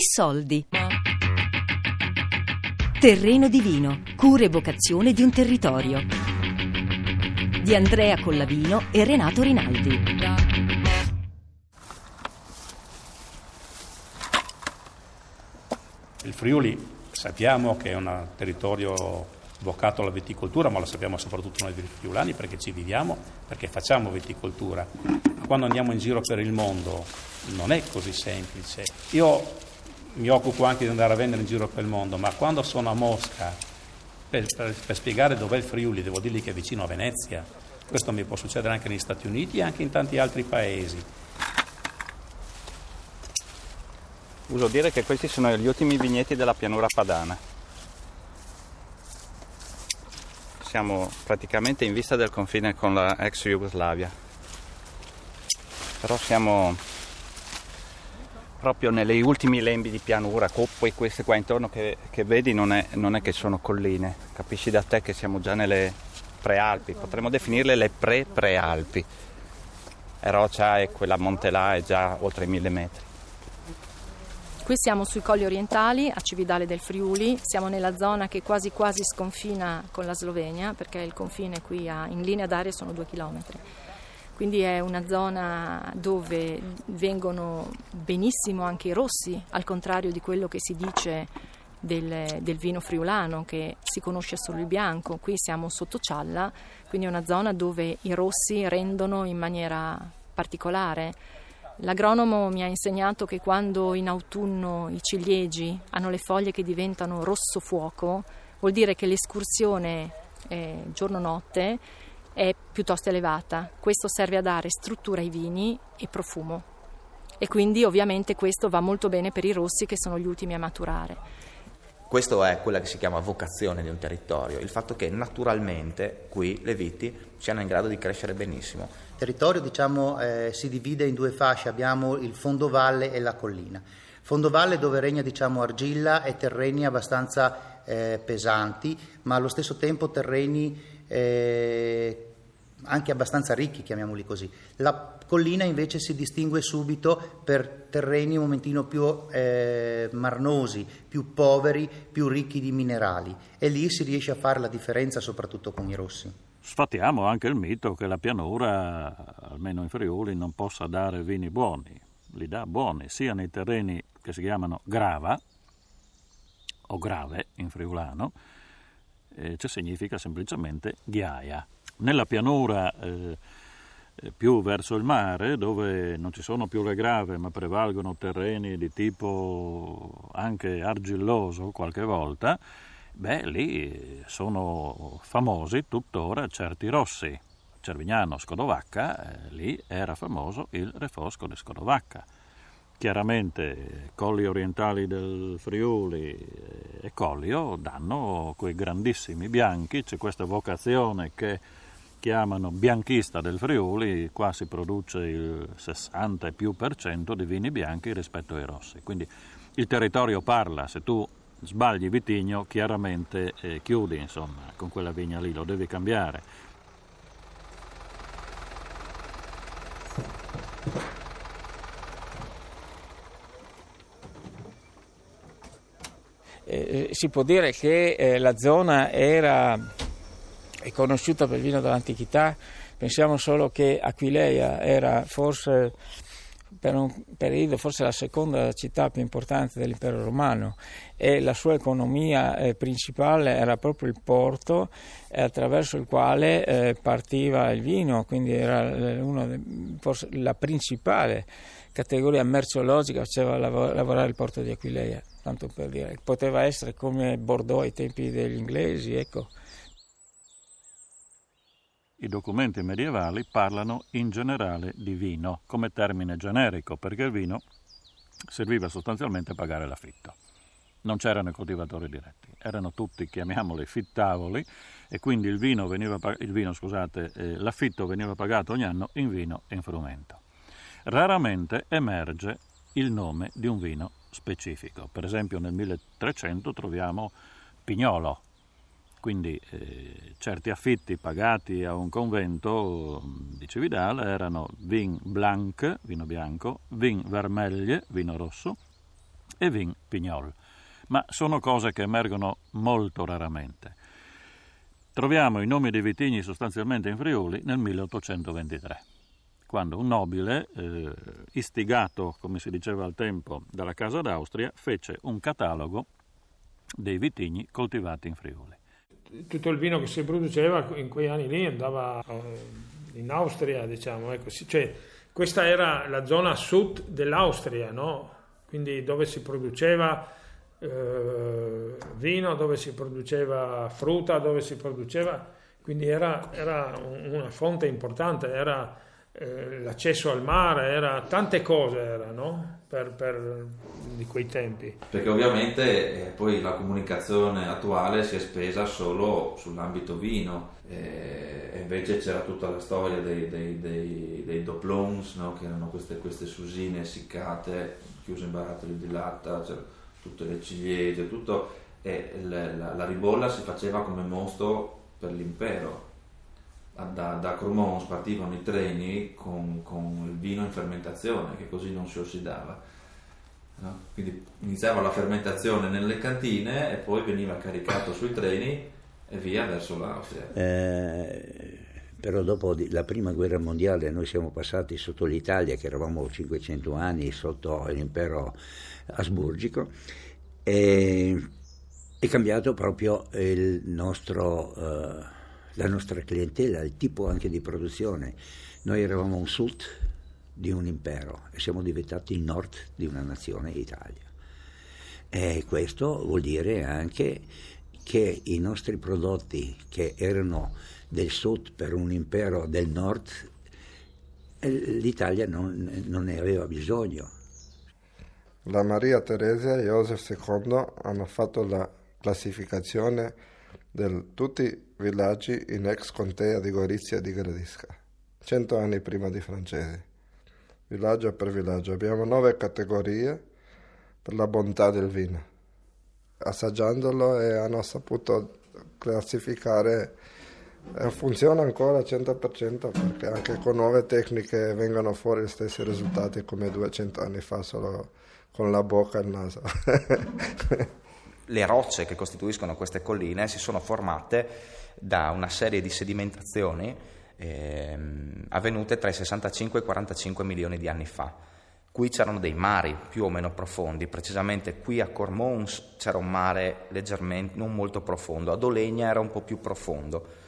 Soldi. Terreno divino, cura e vocazione di un territorio. Di Andrea Collavino e Renato Rinaldi. Il Friuli sappiamo che è un territorio vocato alla viticoltura, ma lo sappiamo soprattutto noi friulani perché ci viviamo, perché facciamo viticoltura. Quando andiamo in giro per il mondo non è così semplice. Io mi occupo anche di andare a vendere in giro per il mondo, ma quando sono a Mosca per, per, per spiegare dov'è il Friuli devo dirgli che è vicino a Venezia. Questo mi può succedere anche negli Stati Uniti e anche in tanti altri paesi. Uso dire che questi sono gli ultimi vigneti della pianura padana. Siamo praticamente in vista del confine con la ex Jugoslavia. Però siamo proprio negli ultimi lembi di pianura, coppe queste qua intorno che, che vedi non è, non è, che sono colline, capisci da te che siamo già nelle prealpi, potremmo definirle le pre-prealpi. E roccia e quella monte là è già oltre i mille metri. Qui siamo sui colli orientali, a Cividale del Friuli, siamo nella zona che quasi quasi sconfina con la Slovenia, perché il confine qui a, in linea d'aria sono due chilometri. Quindi è una zona dove vengono benissimo anche i rossi, al contrario di quello che si dice del, del, vino friulano, che si conosce solo il bianco. Qui siamo sotto Cialla, quindi è una zona dove i rossi rendono in maniera particolare. L'agronomo mi ha insegnato che quando in autunno i ciliegi hanno le foglie che diventano rosso fuoco, vuol dire che l'escursione eh, giorno-notte è piuttosto elevata. Questo serve a dare struttura ai vini e profumo. E quindi ovviamente questo va molto bene per i rossi che sono gli ultimi a maturare. Questa è quella che si chiama vocazione di un territorio, il fatto che naturalmente qui le viti siano in grado di crescere benissimo. Il territorio diciamo, eh, si divide in due fasce, abbiamo il fondovalle e la collina. Fondovalle dove regna diciamo, argilla e terreni abbastanza eh, pesanti, ma allo stesso tempo terreni eh, anche abbastanza ricchi, chiamiamoli così. La collina invece si distingue subito per terreni un momentino più eh, marnosi, più poveri, più ricchi di minerali e lì si riesce a fare la differenza soprattutto con i rossi. Sfatiamo anche il mito che la pianura, almeno in Friuli, non possa dare vini buoni. Li dà buoni sia nei terreni che si chiamano grava o grave in friulano, eh, cioè significa semplicemente ghiaia. Nella pianura eh, più verso il mare, dove non ci sono più le grave, ma prevalgono terreni di tipo anche argilloso qualche volta, beh, lì sono famosi tuttora certi rossi. Cervignano, Scodovacca, eh, lì era famoso il refosco di Scodovacca Chiaramente colli orientali del Friuli e Collio danno quei grandissimi bianchi, c'è questa vocazione che chiamano bianchista del Friuli, qua si produce il 60 e più per cento di vini bianchi rispetto ai rossi. Quindi il territorio parla, se tu sbagli vitigno chiaramente eh, chiudi insomma con quella vigna lì, lo devi cambiare. Eh, si può dire che eh, la zona era è conosciuta per il vino dall'antichità, pensiamo solo che Aquileia era forse per un periodo forse la seconda città più importante dell'impero romano. E la sua economia eh, principale era proprio il porto eh, attraverso il quale eh, partiva il vino, quindi era eh, de, forse la principale categoria merceologica faceva lav- lavorare il porto di Aquileia tanto per dire. Poteva essere come Bordeaux ai tempi degli inglesi, ecco. I documenti medievali parlano in generale di vino come termine generico, perché il vino serviva sostanzialmente a pagare l'affitto. Non c'erano i coltivatori diretti, erano tutti, chiamiamoli, fittavoli, e quindi il vino veniva, il vino, scusate, eh, l'affitto veniva pagato ogni anno in vino e in frumento. Raramente emerge il nome di un vino specifico. Per esempio nel 1300 troviamo Pignolo, quindi eh, certi affitti pagati a un convento di Cividale erano vin blanc, vino bianco, vin vermeglie, vino rosso, e vin pignol, ma sono cose che emergono molto raramente. Troviamo i nomi dei vitigni sostanzialmente in Friuli nel 1823, quando un nobile, eh, istigato, come si diceva al tempo, dalla Casa d'Austria, fece un catalogo dei vitigni coltivati in Friuli. Tutto il vino che si produceva in quei anni lì andava eh, in Austria, diciamo, ecco, cioè, questa era la zona sud dell'Austria, no? quindi dove si produceva eh, vino, dove si produceva frutta, dove si produceva, quindi era, era una fonte importante, era eh, l'accesso al mare, era tante cose era, no? per, per, di quei tempi. Perché ovviamente eh, poi la comunicazione attuale si è spesa solo sull'ambito vino eh, e invece c'era tutta la storia dei, dei, dei, dei doplons, no? che erano queste, queste, susine essiccate, chiuse in barattoli di latta, tutte le ciliegie, tutto, e la, la ribolla si faceva come mosto per l'impero da, da Cromons partivano i treni con, con, il vino in fermentazione, che così non si ossidava. No? Quindi iniziava la fermentazione nelle cantine e poi veniva caricato sui treni e via verso l'Austria. Eh, però dopo la prima guerra mondiale noi siamo passati sotto l'Italia, che eravamo 500 anni sotto l'impero asburgico, e è cambiato proprio il nostro... Eh, la nostra clientela, il tipo anche di produzione. Noi eravamo un sud di un impero e siamo diventati il nord di una nazione, Italia. E questo vuol dire anche che i nostri prodotti che erano del sud per un impero del nord, eh, l'Italia non, non ne aveva bisogno. La Maria Teresa e Joseph II hanno fatto la classificazione di tutti i villaggi in ex contea di Gorizia e di Gradisca, cento anni prima dei francesi, villaggio per villaggio. Abbiamo nove categorie per la bontà del vino. Assaggiandolo e hanno saputo classificare e funziona ancora al 100% perché anche con nuove tecniche vengono fuori gli stessi risultati come 200 anni fa solo con la bocca e il naso. le rocce che costituiscono queste colline si sono formate da una serie di sedimentazioni eh, avvenute tra i 65 e i 45 milioni di anni fa. Qui c'erano dei mari più o meno profondi, precisamente qui a Cormons c'era un mare leggermente non molto profondo, ad Olegna era un po' più profondo.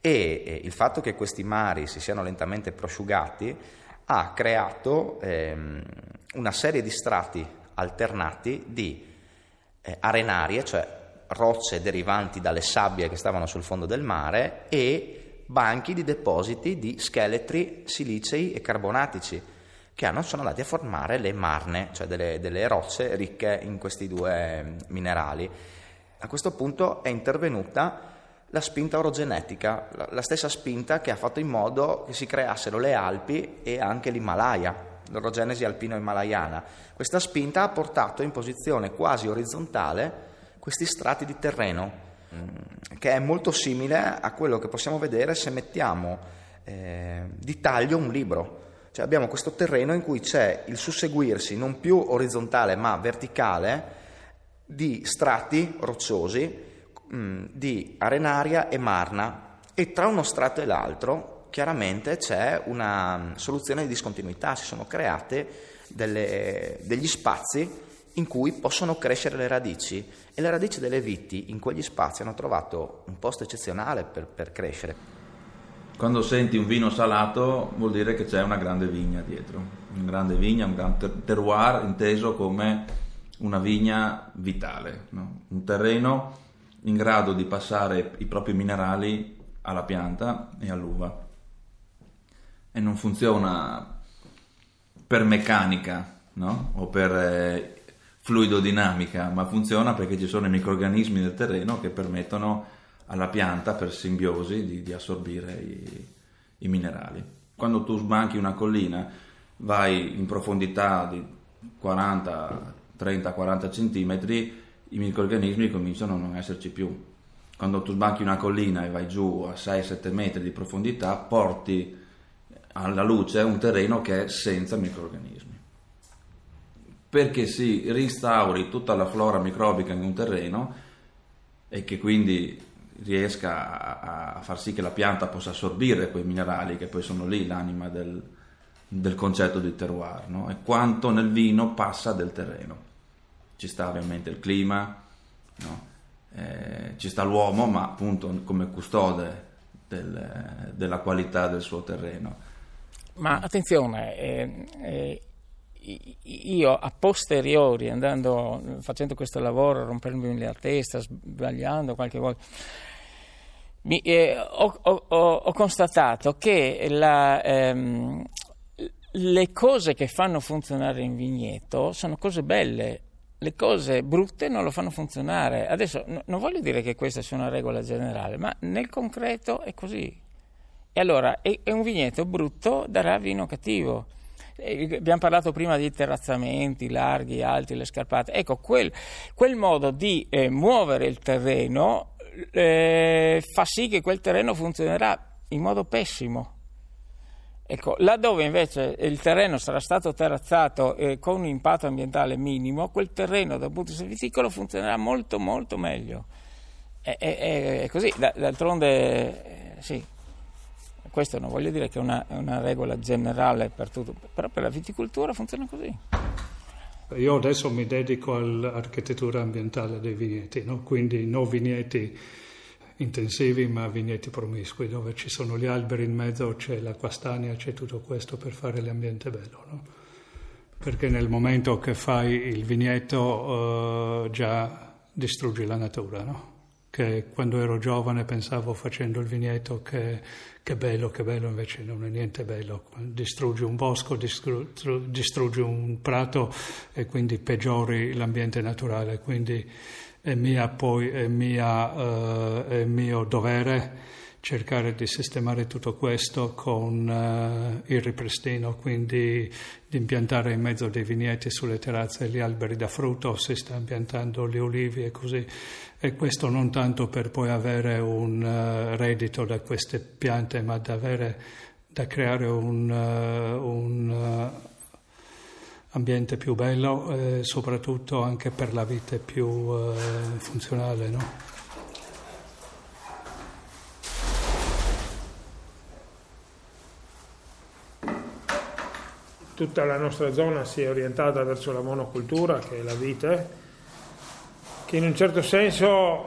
E eh, il fatto che questi mari si siano lentamente prosciugati ha creato ehm, una serie di strati alternati di eh, arenarie, cioè rocce derivanti dalle sabbie che stavano sul fondo del mare e banchi di depositi di scheletri silicei e carbonatici che hanno, sono andati a formare le marne, cioè delle, delle rocce ricche in questi due mm, minerali. A questo punto è intervenuta la spinta orogenetica, la, la stessa spinta che ha fatto in modo che si creassero le Alpi e anche l'Himalaya, l'orogenesi alpino-himalayana. Questa spinta ha portato in posizione quasi orizzontale questi strati di terreno, mm, che è molto simile a quello che possiamo vedere se mettiamo eh, di taglio un libro. Cioè abbiamo questo terreno in cui c'è il susseguirsi non più orizzontale ma verticale di strati rocciosi, mh, mm, di arenaria e marna e tra uno strato e l'altro chiaramente c'è una soluzione di discontinuità, si sono create delle, degli spazi in cui possono crescere le radici e le radici delle viti in quegli spazi hanno trovato un posto eccezionale per, per crescere. Quando senti un vino salato vuol dire che c'è una grande vigna dietro, una grande vigna, un gran terroir inteso come una vigna vitale, no? un terreno in grado di passare i propri minerali alla pianta e all'uva e non funziona per meccanica no? o per eh, fluidodinamica, ma funziona perché ci sono i microrganismi del terreno che permettono alla pianta per simbiosi di, di assorbire i, i, minerali. Quando tu sbanchi una collina vai in profondità di 40, 30, 40 cm, i microrganismi cominciano a non esserci più. Quando tu sbanchi una collina e vai giù a 6-7 metri di profondità, porti alla luce un terreno che è senza microrganismi. perché si restauri tutta la flora microbica in un terreno e che quindi riesca a, a, far sì che la pianta possa assorbire quei minerali che poi sono lì l'anima del, del concetto di terroir, no? e quanto nel vino passa del terreno. Ci sta ovviamente il clima, no? eh, ci sta l'uomo, ma appunto come custode del, della qualità del suo terreno. Ma attenzione, eh, eh, io a posteriori, andando, facendo questo lavoro, rompendomi la testa, sbagliando qualche volta, mi, eh, ho, ho, ho, constatato che la, ehm, le cose che fanno funzionare in vigneto sono cose belle, le cose brutte non lo fanno funzionare. Adesso no, non voglio dire che questa sia una regola generale, ma nel concreto è così. E allora, è, è un vigneto brutto darà vino cattivo. E abbiamo parlato prima di terrazzamenti larghi, alti, le scarpate. Ecco, quel, quel modo di eh, muovere il terreno eh, fa sì che quel terreno funzionerà in modo pessimo. Ecco, laddove invece il terreno sarà stato terrazzato eh, con un impatto ambientale minimo, quel terreno dal punto di vista viticolo funzionerà molto molto meglio. È, è, è così, d'altronde eh, sì, questo non voglio dire che è una, una regola generale per tutto, però per la viticoltura funziona così. Io adesso mi dedico all'architettura ambientale dei vigneti, no? quindi non vigneti intensivi ma vigneti promiscui dove ci sono gli alberi in mezzo, c'è l'acqua stagna, c'è tutto questo per fare l'ambiente bello. No? Perché nel momento che fai il vigneto uh, già distruggi la natura. No? Che quando ero giovane pensavo facendo il vigneto che, che bello, che bello, invece non è niente bello. Distruggi un bosco, distruggi un prato e quindi peggiori l'ambiente naturale. Quindi è, mia, poi, è, mia, uh, è mio dovere cercare di sistemare tutto questo con uh, il ripristino, quindi di impiantare in mezzo dei vigneti sulle terrazze gli alberi da frutto, si sta impiantando gli olivi e così. E questo non tanto per poi avere un uh, reddito da queste piante, ma da, avere, da creare un, uh, un ambiente più bello e eh, soprattutto anche per la vita più eh, funzionale. No? Tutta la nostra zona si è orientata verso la monocultura, che è la vite, che in un certo senso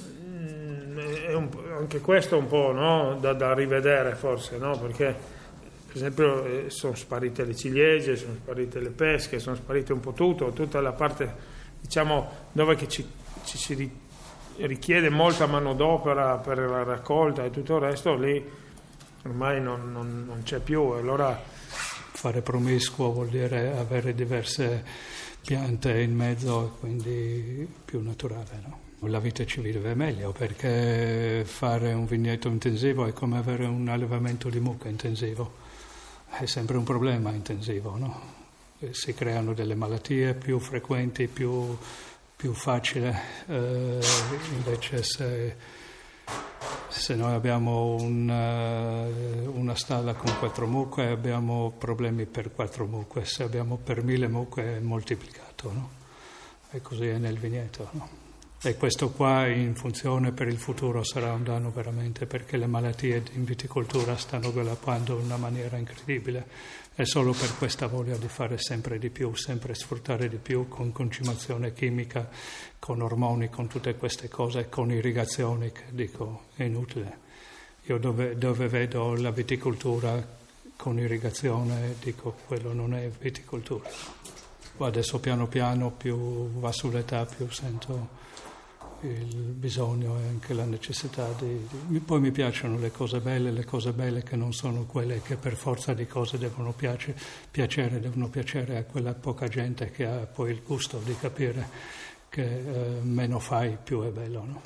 mm, è un, anche questo un po' no? da, da, rivedere forse, no? perché per esempio eh, sono sparite le ciliegie, sono sparite le pesche, sono sparite un po' tutto, tutta la parte diciamo dove ci, ci, si richiede molta manodopera per la raccolta e tutto il resto lì ormai non, non, non c'è più. Allora... Fare promiscuo vuol dire avere diverse piante in mezzo e quindi più naturale. No? La vita ci vive meglio perché fare un vigneto intensivo è come avere un allevamento di mucca intensivo è sempre un problema intensivo, no? si creano delle malattie più frequenti, più, più facile, eh, invece se, se, noi abbiamo eh, una stalla con quattro mucche abbiamo problemi per quattro mucche, se abbiamo per mille mucche è moltiplicato, no? e così è nel vigneto. No? E questo qua in funzione per il futuro sarà un danno veramente perché le malattie in viticoltura stanno galoppando in una maniera incredibile e solo per questa voglia di fare sempre di più, sempre sfruttare di più con concimazione chimica, con ormoni, con tutte queste cose, con irrigazioni che dico è inutile. Io dove, dove vedo la viticoltura con irrigazione dico quello non è viticoltura. Adesso piano piano più va sull'età più sento il bisogno e anche la necessità di, di, Poi mi piacciono le cose belle, le cose belle che non sono quelle che per forza di cose devono piace, piacere, devono piacere a quella poca gente che ha poi il gusto di capire che eh, meno fai più è bello. No?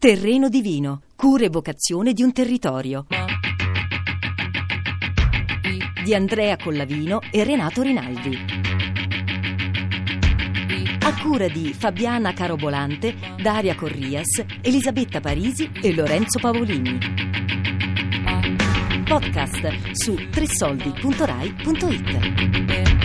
Terreno divino, cura e vocazione di un territorio di Andrea Collavino e Renato Rinaldi. A cura di Fabiana Carobolante, Daria Corrias, Elisabetta Parisi e Lorenzo Pavolini. Podcast su tressoldi.rai.it